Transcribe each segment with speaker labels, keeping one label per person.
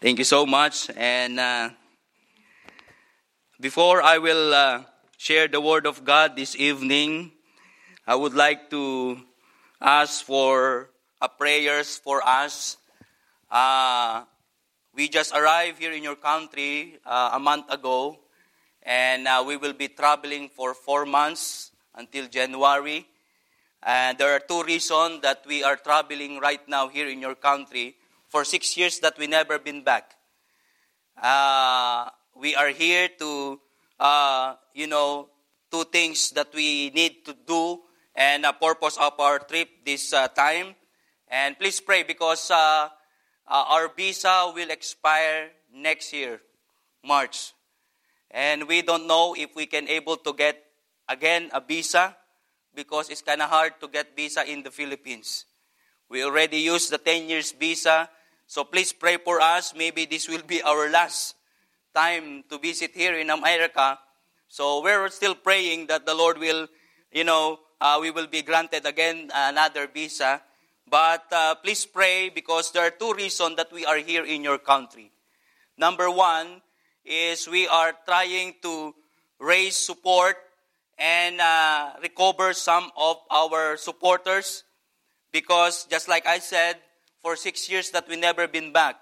Speaker 1: Thank you so much. And uh, before I will uh, share the word of God this evening, I would like to ask for uh, prayers for us. Uh, we just arrived here in your country uh, a month ago, and uh, we will be traveling for four months until January. And there are two reasons that we are traveling right now here in your country for six years that we never been back. Uh, we are here to, uh, you know, two things that we need to do and a purpose of our trip this uh, time. And please pray because uh, uh, our visa will expire next year, March. And we don't know if we can able to get again a visa because it's kind of hard to get visa in the Philippines. We already used the 10 years visa so please pray for us. Maybe this will be our last time to visit here in America. So we're still praying that the Lord will, you know, uh, we will be granted again another visa. But uh, please pray because there are two reasons that we are here in your country. Number one is we are trying to raise support and uh, recover some of our supporters because just like I said, for six years that we never been back,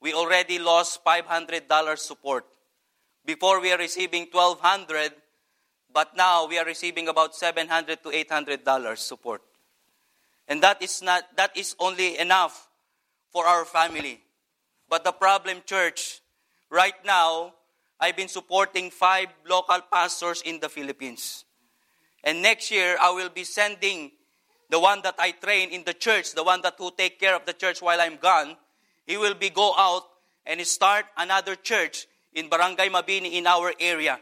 Speaker 1: we already lost $500 support. Before we are receiving 1,200, but now we are receiving about 700 to $800 support. And that is not that is only enough for our family. But the problem church right now I've been supporting five local pastors in the Philippines. And next year I will be sending the one that I train in the church, the one that who take care of the church while I'm gone, he will be go out and start another church in Barangay Mabini in our area.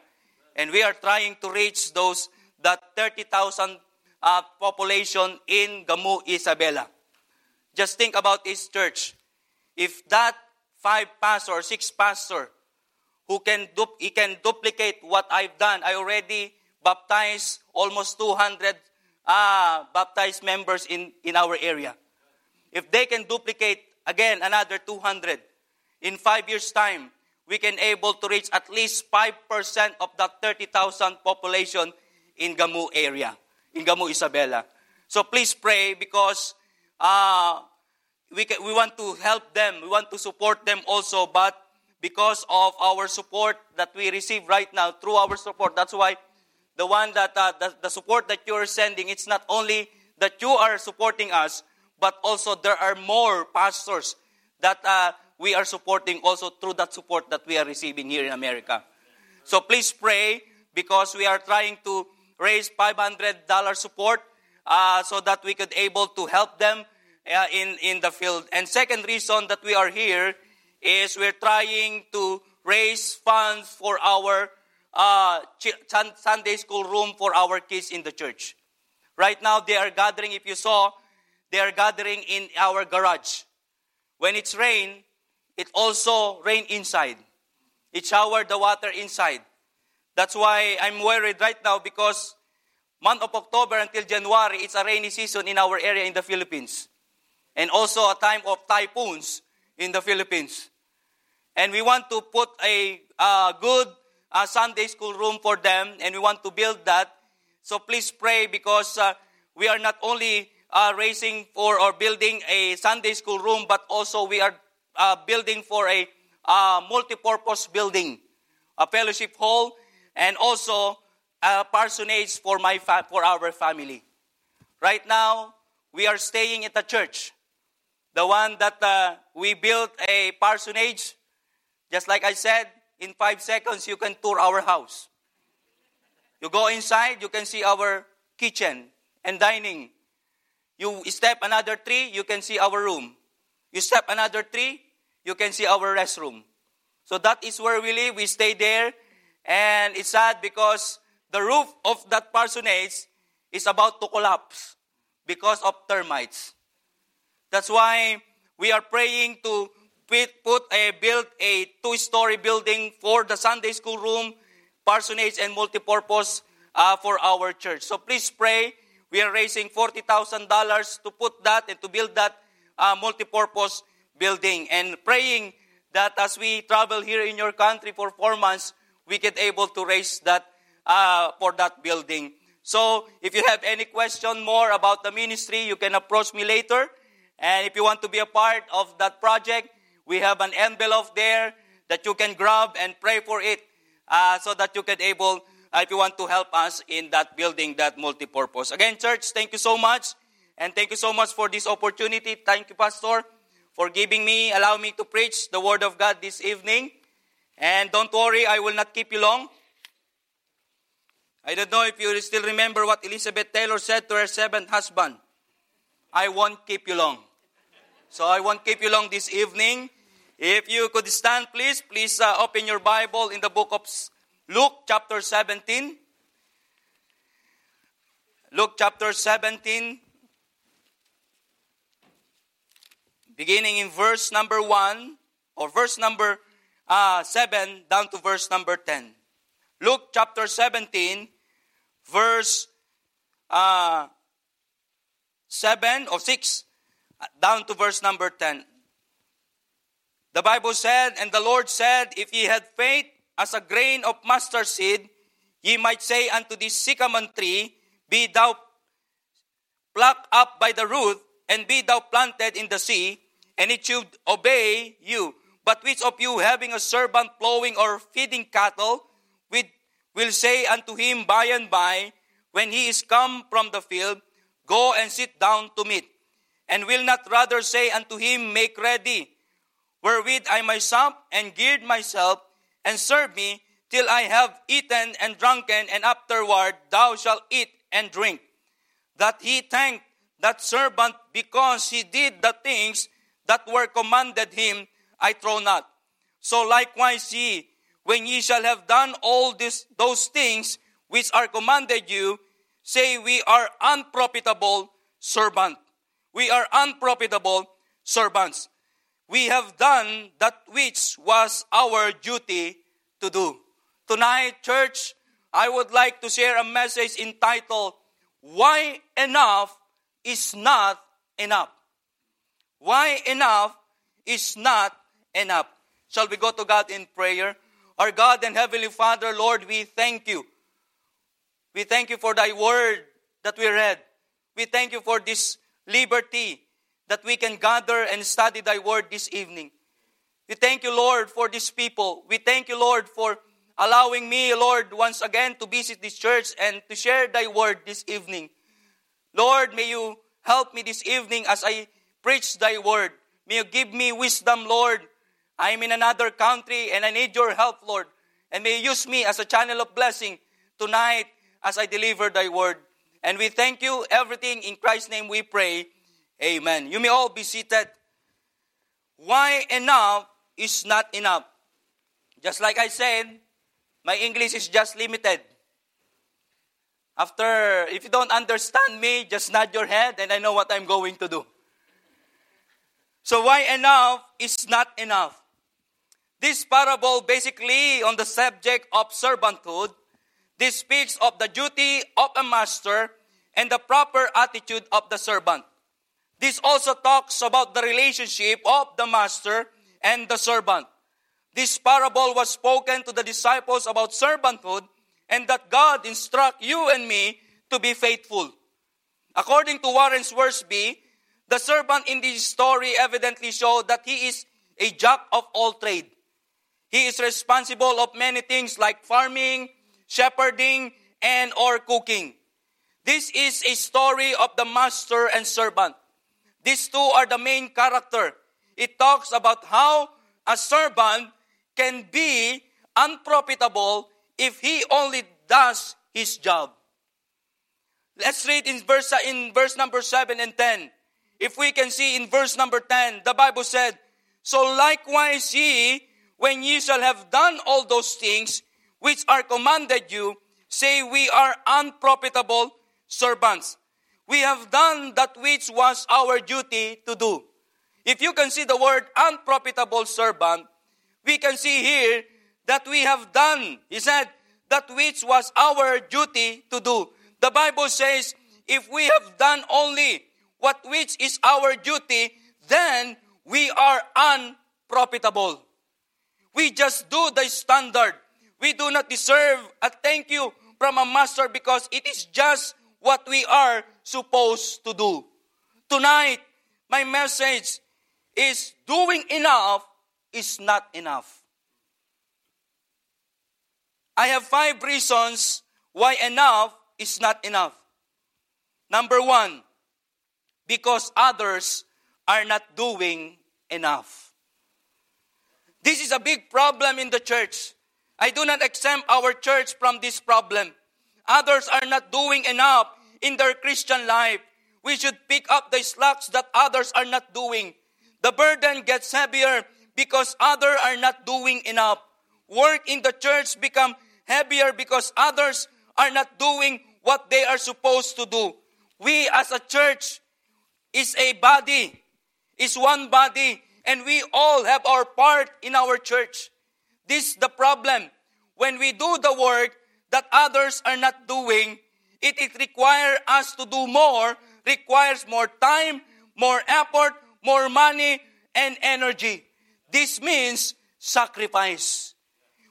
Speaker 1: And we are trying to reach those that 30,000 uh, population in Gamu, Isabela. Just think about this church. If that five pastor or six pastor who can du- he can duplicate what I've done, I already baptized almost 200 ah, baptized members in, in our area. If they can duplicate again another 200 in five years' time, we can able to reach at least 5% of that 30,000 population in Gamu area, in Gamu Isabela. So please pray because uh, we, can, we want to help them, we want to support them also, but because of our support that we receive right now, through our support, that's why the one that uh, the, the support that you're sending, it's not only that you are supporting us, but also there are more pastors that uh, we are supporting also through that support that we are receiving here in America. So please pray because we are trying to raise $500 support uh, so that we could able to help them uh, in, in the field. And second reason that we are here is we're trying to raise funds for our uh, Sunday school room for our kids in the church. Right now, they are gathering, if you saw, they are gathering in our garage. When it's rain, it also rain inside. It shower the water inside. That's why I'm worried right now because month of October until January, it's a rainy season in our area in the Philippines. And also a time of typhoons in the Philippines. And we want to put a uh, good a Sunday school room for them, and we want to build that. So please pray because uh, we are not only uh, raising for or building a Sunday school room, but also we are uh, building for a uh, multi-purpose building, a fellowship hall, and also a parsonage for my fa- for our family. Right now, we are staying at the church, the one that uh, we built a parsonage. Just like I said, in five seconds, you can tour our house. You go inside, you can see our kitchen and dining. You step another three, you can see our room. You step another three, you can see our restroom. So that is where we live. We stay there. And it's sad because the roof of that parsonage is about to collapse because of termites. That's why we are praying to put a build a two-story building for the Sunday school room, parsonage, and multipurpose uh, for our church. So please pray. We are raising forty thousand dollars to put that and to build that uh, multipurpose building, and praying that as we travel here in your country for four months, we get able to raise that uh, for that building. So if you have any question more about the ministry, you can approach me later. And if you want to be a part of that project, we have an envelope there that you can grab and pray for it uh, so that you can able, uh, if you want to help us in that building, that multi-purpose. Again, church, thank you so much. And thank you so much for this opportunity. Thank you, Pastor, for giving me, allow me to preach the Word of God this evening. And don't worry, I will not keep you long. I don't know if you still remember what Elizabeth Taylor said to her seventh husband. I won't keep you long. So I won't keep you long this evening. If you could stand, please, please uh, open your Bible in the book of Luke, chapter 17. Luke, chapter 17, beginning in verse number 1, or verse number uh, 7, down to verse number 10. Luke, chapter 17, verse uh, 7 or 6 down to verse number 10. The Bible said, And the Lord said, If ye had faith as a grain of mustard seed, ye might say unto this sycamore tree, Be thou plucked up by the root, and be thou planted in the sea, and it should obey you. But which of you, having a servant plowing or feeding cattle, will say unto him by and by, when he is come from the field, Go and sit down to meat. And will not rather say unto him, Make ready, wherewith I sup and gird myself, and serve me till I have eaten and drunken, and afterward thou shalt eat and drink. That he thanked that servant because he did the things that were commanded him, I trow not. So likewise ye, when ye shall have done all this, those things which are commanded you, say we are unprofitable servant. We are unprofitable servants. We have done that which was our duty to do. Tonight, church, I would like to share a message entitled, Why Enough is Not Enough. Why enough is not enough. Shall we go to God in prayer? Our God and Heavenly Father, Lord, we thank you. We thank you for thy word that we read. We thank you for this liberty that we can gather and study thy word this evening. We thank you, Lord, for these people. We thank you, Lord, for allowing me, Lord, once again to visit this church and to share thy word this evening. Lord, may you help me this evening as I preach thy word. May you give me wisdom, Lord, I am in another country and I need your help, Lord. And may you use me as a channel of blessing tonight as I deliver thy word. And we thank you. Everything in Christ's name we pray. Amen. You may all be seated. Why enough is not enough? Just like I said, my English is just limited. After, if you don't understand me, just nod your head and I know what I'm going to do. So, why enough is not enough? This parable basically on the subject of servanthood. This speaks of the duty of a master and the proper attitude of the servant. This also talks about the relationship of the master and the servant. This parable was spoken to the disciples about servanthood and that God instruct you and me to be faithful. According to Warren Wiersbe, the servant in this story evidently showed that he is a jack of all trade. He is responsible of many things like farming, shepherding, and or cooking. This is a story of the master and servant. These two are the main character. It talks about how a servant can be unprofitable if he only does his job. Let's read in verse in verse number 7 and 10. If we can see in verse number 10, the Bible said, So likewise ye when ye shall have done all those things which are commanded you, say we are unprofitable servants. We have done that which was our duty to do. If you can see the word unprofitable servant, we can see here that we have done, he said, that which was our duty to do. The Bible says, if we have done only what which is our duty, then we are unprofitable. We just do the standard. We do not deserve a thank you from a master because it is just what we are supposed to do. Tonight, my message is doing enough is not enough. I have five reasons why enough is not enough. Number one, because others are not doing enough. This is a big problem in the church. I do not exempt our church from this problem. Others are not doing enough in their Christian life. We should pick up the slacks that others are not doing. The burden gets heavier because others are not doing enough. Work in the church become heavier because others are not doing what they are supposed to do. We as a church is a body, is one body, and we all have our part in our church. This is the problem. When we do the work that others are not doing, it, it requires us to do more, requires more time, more effort, more money, and energy. This means sacrifice.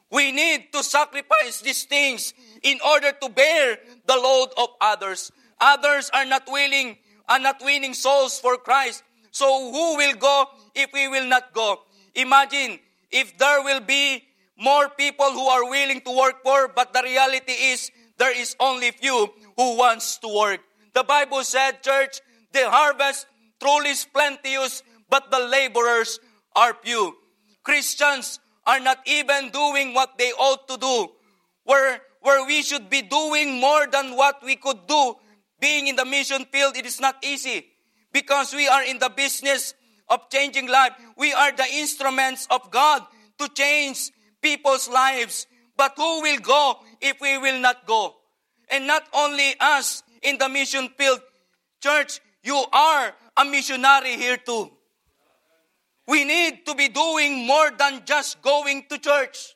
Speaker 1: We need to sacrifice these things in order to bear the load of others. Others are not willing, are not winning souls for Christ. So who will go if we will not go? Imagine if there will be more people who are willing to work for, but the reality is there is only few who wants to work. The Bible said, church, the harvest truly is plenteous, but the laborers are few. Christians are not even doing what they ought to do. Where, where we should be doing more than what we could do. Being in the mission field, it is not easy because we are in the business of changing life. We are the instruments of God to change people's lives. But who will go if we will not go? And not only us in the mission field. Church, you are a missionary here too. We need to be doing more than just going to church.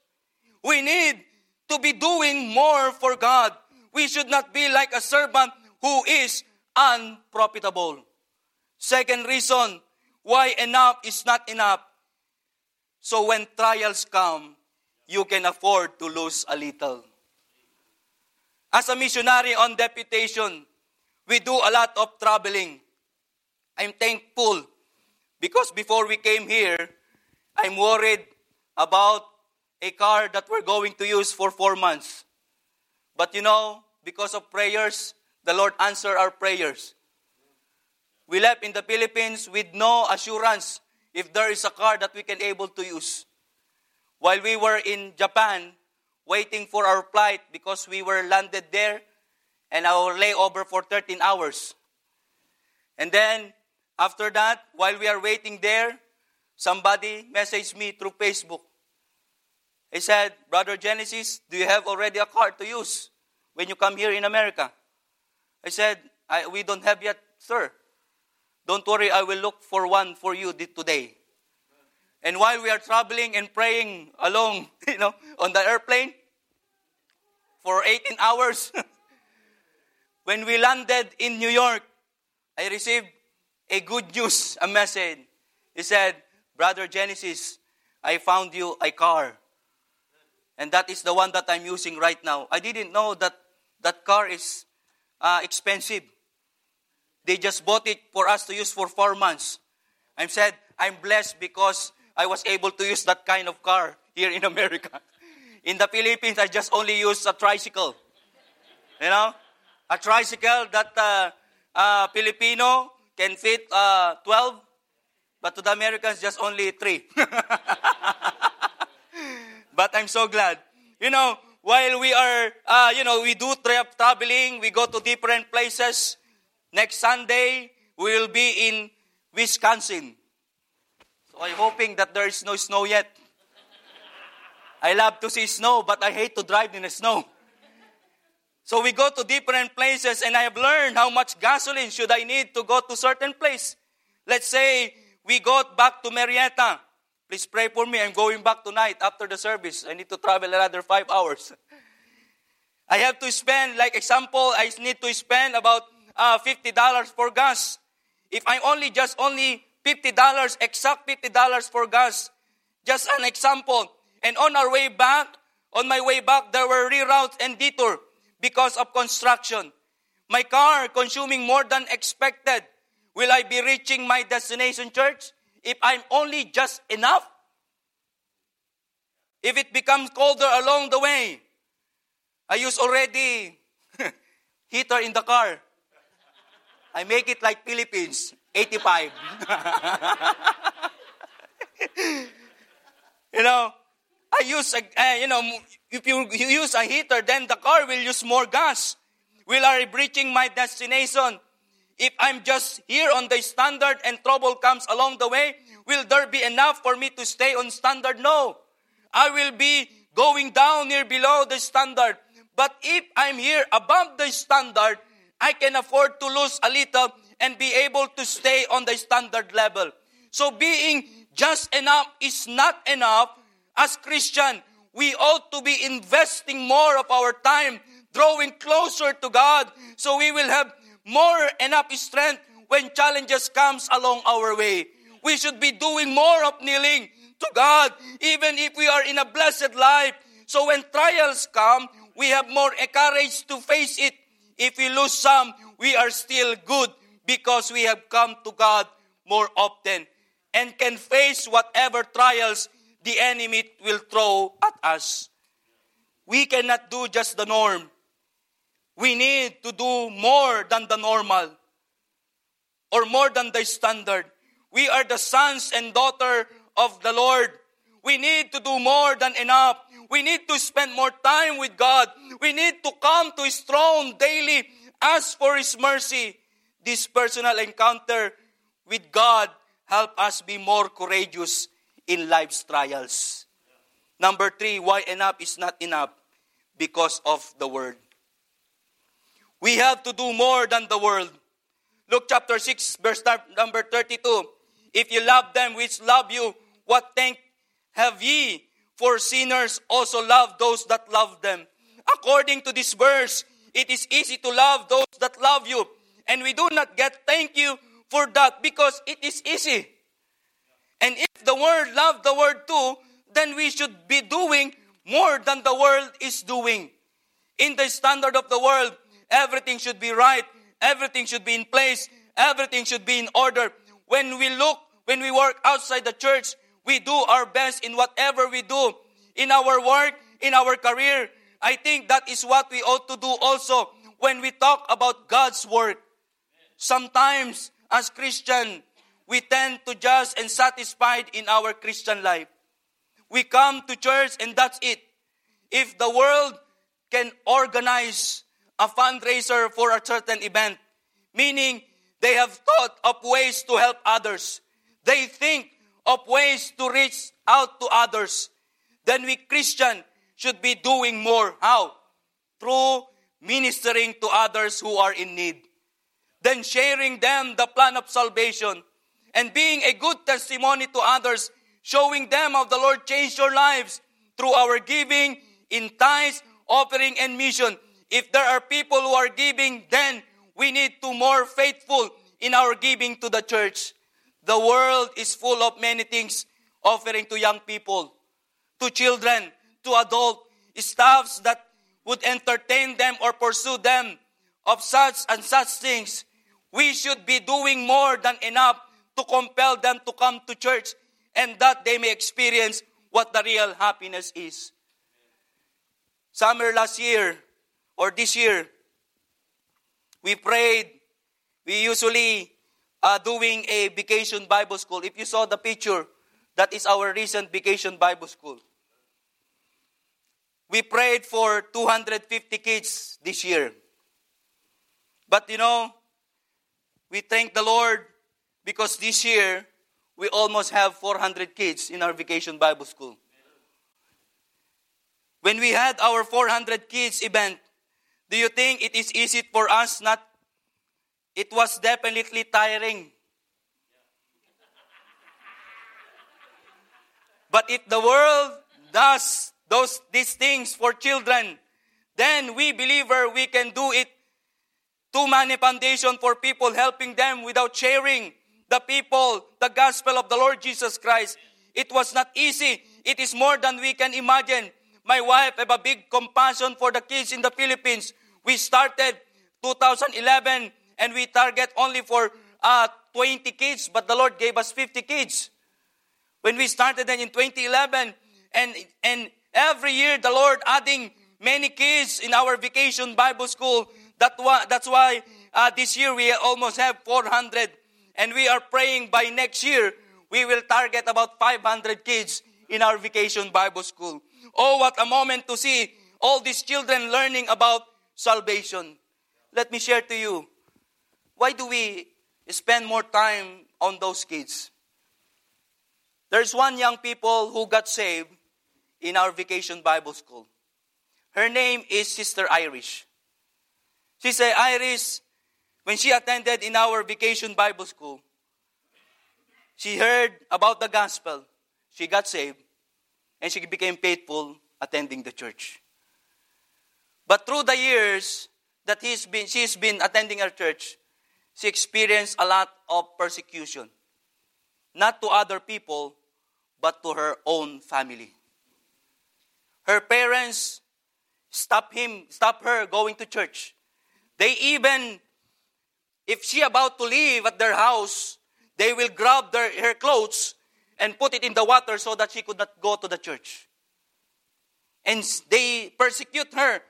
Speaker 1: We need to be doing more for God. We should not be like a servant who is unprofitable. Second reason why enough is not enough. So when trials come, you can afford to lose a little. As a missionary on deputation, we do a lot of traveling. I'm thankful because before we came here, I'm worried about a car that we're going to use for four months. But you know, because of prayers, the Lord answered our prayers. We left in the Philippines with no assurance if there is a car that we can able to use. While we were in Japan, waiting for our flight because we were landed there and our layover for 13 hours. And then after that, while we are waiting there, somebody messaged me through Facebook. He said, Brother Genesis, do you have already a car to use when you come here in America? I said, I, we don't have yet, sir. Don't worry, I will look for one for you today. And while we are traveling and praying along, you know, on the airplane for 18 hours, when we landed in New York, I received a good news, a message. He said, Brother Genesis, I found you a car. And that is the one that I'm using right now. I didn't know that that car is uh, expensive. They just bought it for us to use for four months. I said, I'm blessed because I was able to use that kind of car here in America. In the Philippines, I just only use a tricycle. You know? A tricycle that uh, uh, Filipino can fit uh, 12, but to the Americans, just only 3. but I'm so glad. You know, while we are, uh, you know, we do tra- traveling, we go to different places. Next Sunday, we will be in Wisconsin. So I'm hoping that there is no snow yet. I love to see snow, but I hate to drive in the snow. So we go to different places and I have learned how much gasoline should I need to go to certain place. Let's say we go back to Marietta. Please pray for me. I'm going back tonight after the service. I need to travel another five hours. I have to spend, like example, I need to spend about uh, $50 for gas. If I only just only $50, exact $50 for gas, just an example, And on our way back, on my way back, there were reroutes and detour because of construction. My car consuming more than expected. Will I be reaching my destination church if I'm only just enough? If it becomes colder along the way, I use already heater in the car. I make it like Philippines, 85. you know, I use, a, uh, you know, if you, you use a heater, then the car will use more gas. Will I be reaching my destination? If I'm just here on the standard and trouble comes along the way, will there be enough for me to stay on standard? No. I will be going down near below the standard. But if I'm here above the standard, I can afford to lose a little and be able to stay on the standard level. So being just enough is not enough. As Christian, we ought to be investing more of our time, drawing closer to God, so we will have more enough strength when challenges comes along our way. We should be doing more of kneeling to God, even if we are in a blessed life. So when trials come, we have more courage to face it. If we lose some, we are still good because we have come to God more often and can face whatever trials the enemy will throw at us. We cannot do just the norm. We need to do more than the normal or more than the standard. We are the sons and daughter of the Lord. We need to do more than enough. We need to spend more time with God. We need to come to His throne daily, ask for His mercy. This personal encounter with God help us be more courageous in life's trials. Number three, why enough is not enough? Because of the word. We have to do more than the world. Luke chapter 6, verse number 32. If you love them which love you, what thank have ye? For sinners also love those that love them. According to this verse, it is easy to love those that love you. And we do not get thank you for that because it is easy. And if the world love the world too, then we should be doing more than the world is doing. In the standard of the world, everything should be right, everything should be in place, everything should be in order. When we look, when we work outside the church, we do our best in whatever we do. In our work, in our career, I think that is what we ought to do also when we talk about God's work. Sometimes, as Christian, we tend to just and satisfied in our Christian life. We come to church and that's it. If the world can organize a fundraiser for a certain event, meaning they have thought of ways to help others, they think of ways to reach out to others, then we Christian should be doing more. How? Through ministering to others who are in need. Then sharing them the plan of salvation and being a good testimony to others, showing them how the Lord changed your lives through our giving in tithes, offering, and mission. If there are people who are giving, then we need to more faithful in our giving to the church. The world is full of many things offering to young people, to children, to adult stuffs that would entertain them or pursue them of such and such things. We should be doing more than enough to compel them to come to church and that they may experience what the real happiness is. Summer last year or this year, we prayed. We usually are doing a vacation Bible school. If you saw the picture, that is our recent vacation Bible school. We prayed for 250 kids this year. But you know, we thank the Lord because this year, we almost have 400 kids in our vacation Bible school. When we had our 400 kids event, do you think it is easy for us not? It was definitely tiring. But if the world does those these things for children, then we believer we can do it. Too many foundation for people helping them without sharing the people the gospel of the Lord Jesus Christ. It was not easy. It is more than we can imagine. My wife have a big compassion for the kids in the Philippines. We started 2011 and we target only for uh, 20 kids, but the Lord gave us 50 kids. When we started then in 2011, and, and every year the Lord adding many kids in our vacation Bible school. That why, that's why uh, this year we almost have 400. And we are praying by next year we will target about 500 kids in our vacation Bible school. Oh, what a moment to see all these children learning about salvation. Let me share to you. Why do we spend more time on those kids? There's one young people who got saved in our vacation Bible school. Her name is Sister Irish. She said, Irish, when she attended in our vacation Bible school, she heard about the gospel. She got saved and she became faithful attending the church. But through the years that he's been, she's been attending our church, she experienced a lot of persecution. Not to other people, but to her own family. Her parents stop him, stop her going to church. They even, if she about to leave at their house, they will grab their, her clothes and put it in the water so that she could not go to the church. And they persecute her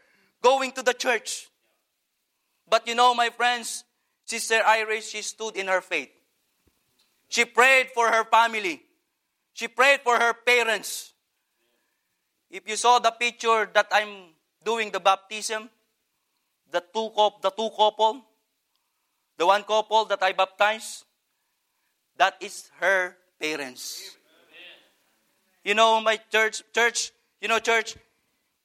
Speaker 1: going to the church. But you know, my friends, Sister Iris, she stood in her faith. She prayed for her family. She prayed for her parents. If you saw the picture that I'm doing the baptism, the two, the two couple, the one couple that I baptized, that is her parents. You know, my church, church, you know, church,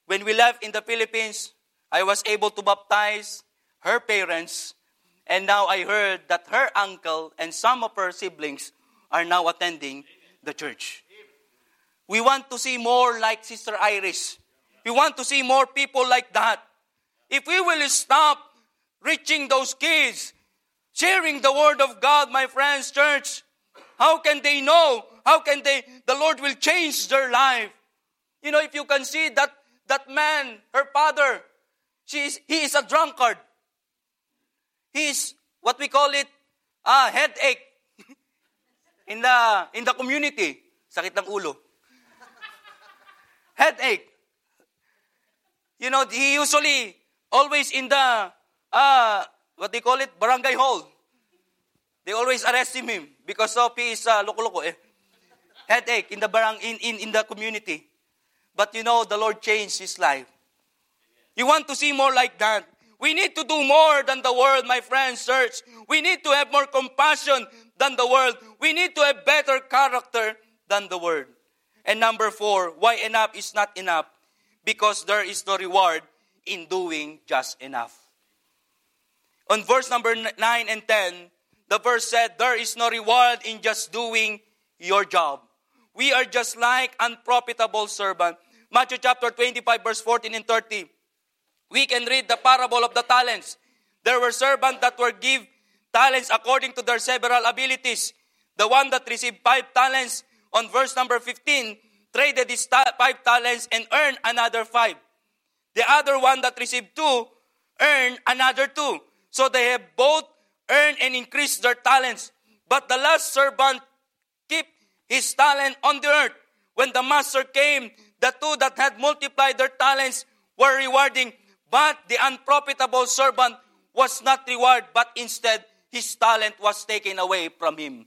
Speaker 1: when we left in the Philippines, I was able to baptize her parents, and now I heard that her uncle and some of her siblings are now attending the church. We want to see more like Sister Iris. We want to see more people like that. If we will stop reaching those kids, sharing the word of God, my friends, church, how can they know? How can they, the Lord will change their life? You know, if you can see that, that man, her father, she is, he is a drunkard. He is what we call it, a headache in the, in the community. Sakit ng ulo. Headache. You know, he usually always in the, uh, what they call it, barangay hall. They always arrest him because of his uh, loko-loko eh. Headache in the barang in, in, in the community. But you know, the Lord changed his life. You want to see more like that. We need to do more than the world, my friends, church. We need to have more compassion than the world. We need to have better character than the world. And number four, why enough is not enough? because there is no reward in doing just enough. On verse number 9 and 10, the verse said, There is no reward in just doing your job. We are just like unprofitable servant. Matthew chapter 25, verse 14 and 30. We can read the parable of the talents. There were servants that were give talents according to their several abilities. The one that received five talents on verse number 15 traded his ta- five talents and earned another five. The other one that received two earned another two. So they have both earned and increased their talents. But the last servant kept his talent on the earth. When the master came, the two that had multiplied their talents were rewarding, but the unprofitable servant was not rewarded, but instead his talent was taken away from him.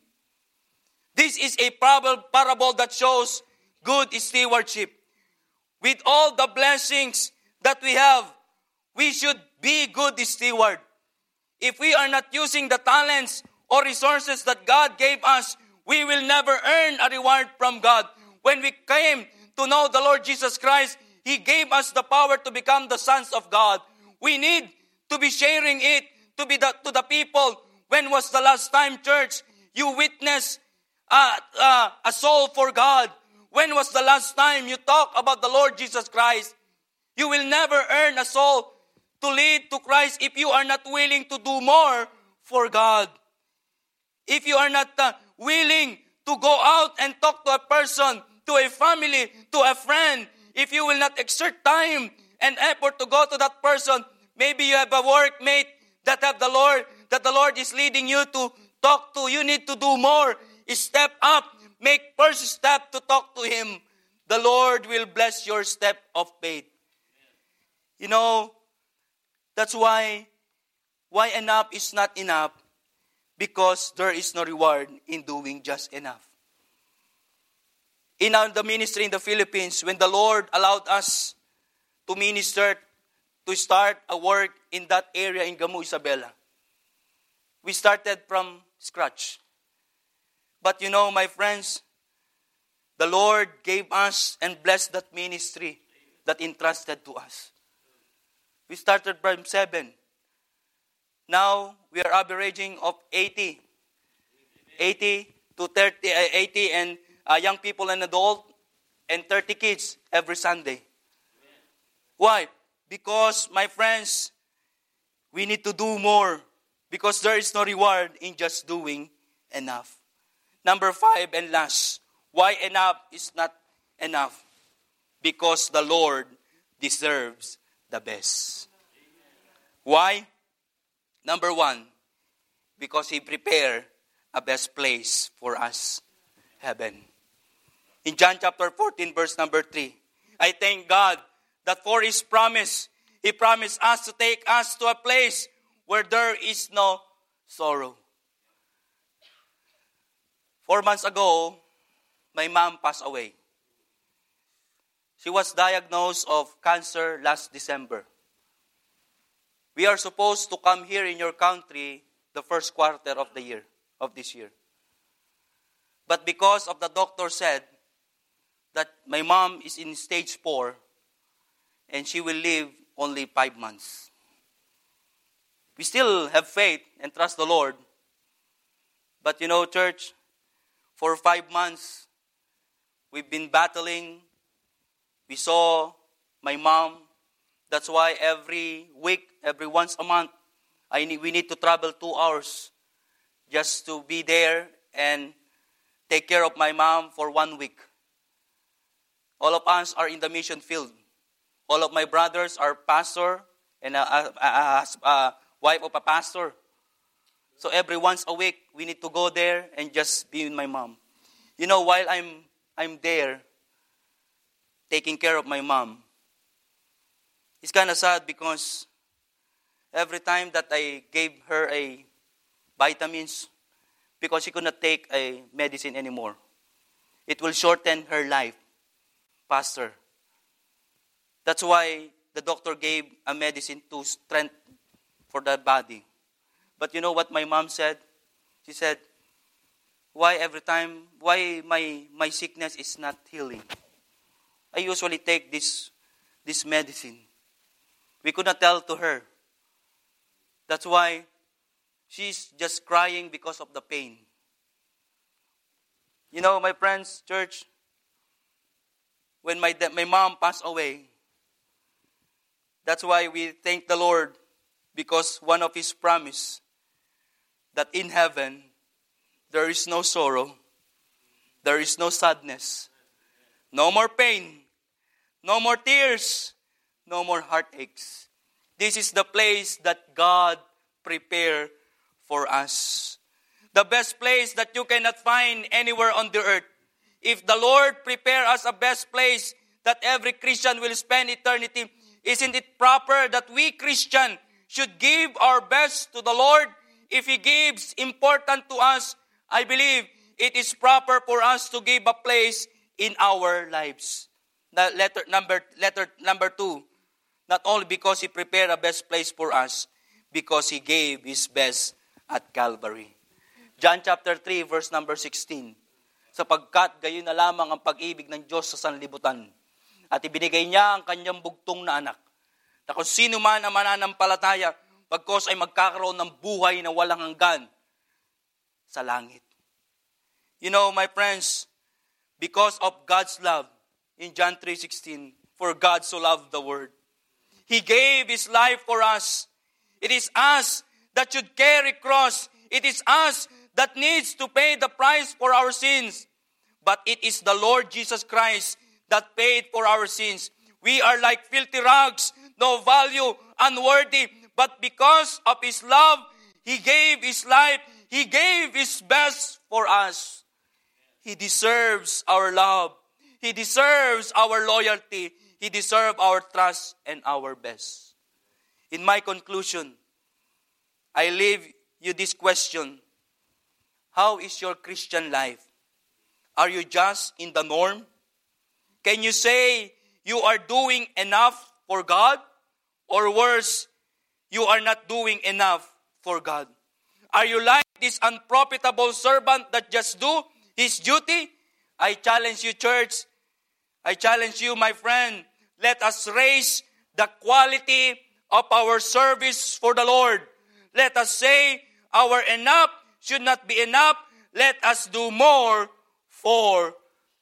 Speaker 1: This is a parable that shows good stewardship. With all the blessings that we have, we should be good steward. If we are not using the talents or resources that God gave us, we will never earn a reward from God. When we came to know the Lord Jesus Christ, He gave us the power to become the sons of God. We need to be sharing it to be the, to the people. When was the last time, church, you witnessed uh, uh, a soul for God? When was the last time you talked about the Lord Jesus Christ? You will never earn a soul to lead to Christ if you are not willing to do more for God. If you are not uh, willing to go out and talk to a person to a family, to a friend, if you will not exert time and effort to go to that person, maybe you have a workmate that have the Lord, that the Lord is leading you to talk to. You need to do more. Step up. Make first step to talk to Him. The Lord will bless your step of faith. You know, that's why why enough is not enough because there is no reward in doing just enough. In the ministry in the Philippines, when the Lord allowed us to minister, to start a work in that area in Gamu, Isabela, we started from scratch. But you know, my friends, the Lord gave us and blessed that ministry that entrusted to us. We started from seven. Now we are averaging of 80. 80 to 30, uh, 80 and uh, young people and adult and 30 kids every Sunday. Why? Because, my friends, we need to do more because there is no reward in just doing enough. Number five and last, why enough is not enough? Because the Lord deserves the best. Why? Number one, because He prepared a best place for us, heaven. In John chapter 14, verse number 3, I thank God that for His promise, He promised us to take us to a place where there is no sorrow. Four months ago, my mom passed away. She was diagnosed of cancer last December. We are supposed to come here in your country the first quarter of the year, of this year. But because of the doctor said that my mom is in stage four and she will live only five months. We still have faith and trust the Lord. But you know, church, for five months, we've been battling. We saw my mom that's why every week, every once a month, I need, we need to travel two hours just to be there and take care of my mom for one week. All of us are in the mission field. All of my brothers are pastor and a, a, a, a wife of a pastor. So every once a week, we need to go there and just be with my mom. You know, while I'm I'm there, taking care of my mom, it's kind of sad because every time that I gave her a vitamins, because she could not take a medicine anymore, it will shorten her life faster. That's why the doctor gave a medicine to strength for the body. But you know what my mom said? She said, why every time, why my, my sickness is not healing? I usually take this, this medicine. We could not tell to her. That's why she's just crying because of the pain. You know, my friends, church, when my, my mom passed away, that's why we thank the Lord because one of His promise that in heaven there is no sorrow, there is no sadness, no more pain, no more tears, no more heartaches. This is the place that God prepared for us. The best place that you cannot find anywhere on the earth. If the Lord prepare us a best place that every Christian will spend eternity, isn't it proper that we Christian should give our best to the Lord? If He gives important to us, I believe it is proper for us to give a place in our lives. The letter number letter number two not only because He prepared a best place for us, because He gave His best at Calvary. John chapter 3, verse number 16. Sapagkat gayon na lamang ang pag-ibig ng Diyos sa sanlibutan. At ibinigay niya ang kanyang bugtong na anak. Na kung sino man ang mananampalataya, pagkos ay magkakaroon ng buhay na walang hanggan sa langit. You know, my friends, because of God's love, in John 3.16, for God so loved the world, He gave His life for us. It is us that should carry cross. It is us that needs to pay the price for our sins. but it is the Lord Jesus Christ that paid for our sins. We are like filthy rags, no value, unworthy, but because of His love, He gave His life, He gave His best for us. He deserves our love. He deserves our loyalty. He deserves our trust and our best. In my conclusion, I leave you this question How is your Christian life? Are you just in the norm? Can you say you are doing enough for God? Or worse, you are not doing enough for God? Are you like this unprofitable servant that just do his duty? I challenge you, church. I challenge you, my friend. Let us raise the quality of our service for the Lord. Let us say our enough should not be enough. Let us do more for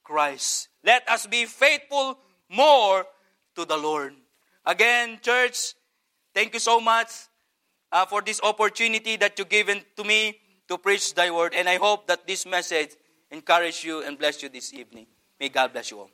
Speaker 1: Christ. Let us be faithful more to the Lord. Again, church, thank you so much uh, for this opportunity that you given to me to preach thy word. And I hope that this message encourage you and bless you this evening. May God bless you all.